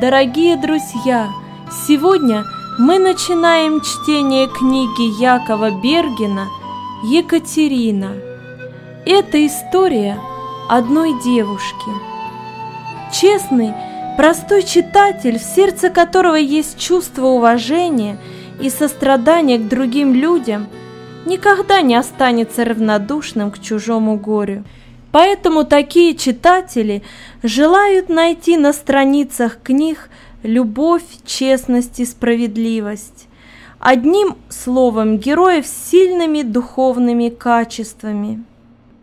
Дорогие друзья, сегодня мы начинаем чтение книги Якова Бергена «Екатерина». Это история одной девушки. Честный, простой читатель, в сердце которого есть чувство уважения и сострадания к другим людям, никогда не останется равнодушным к чужому горю. Поэтому такие читатели желают найти на страницах книг любовь, честность и справедливость. Одним словом, героев с сильными духовными качествами –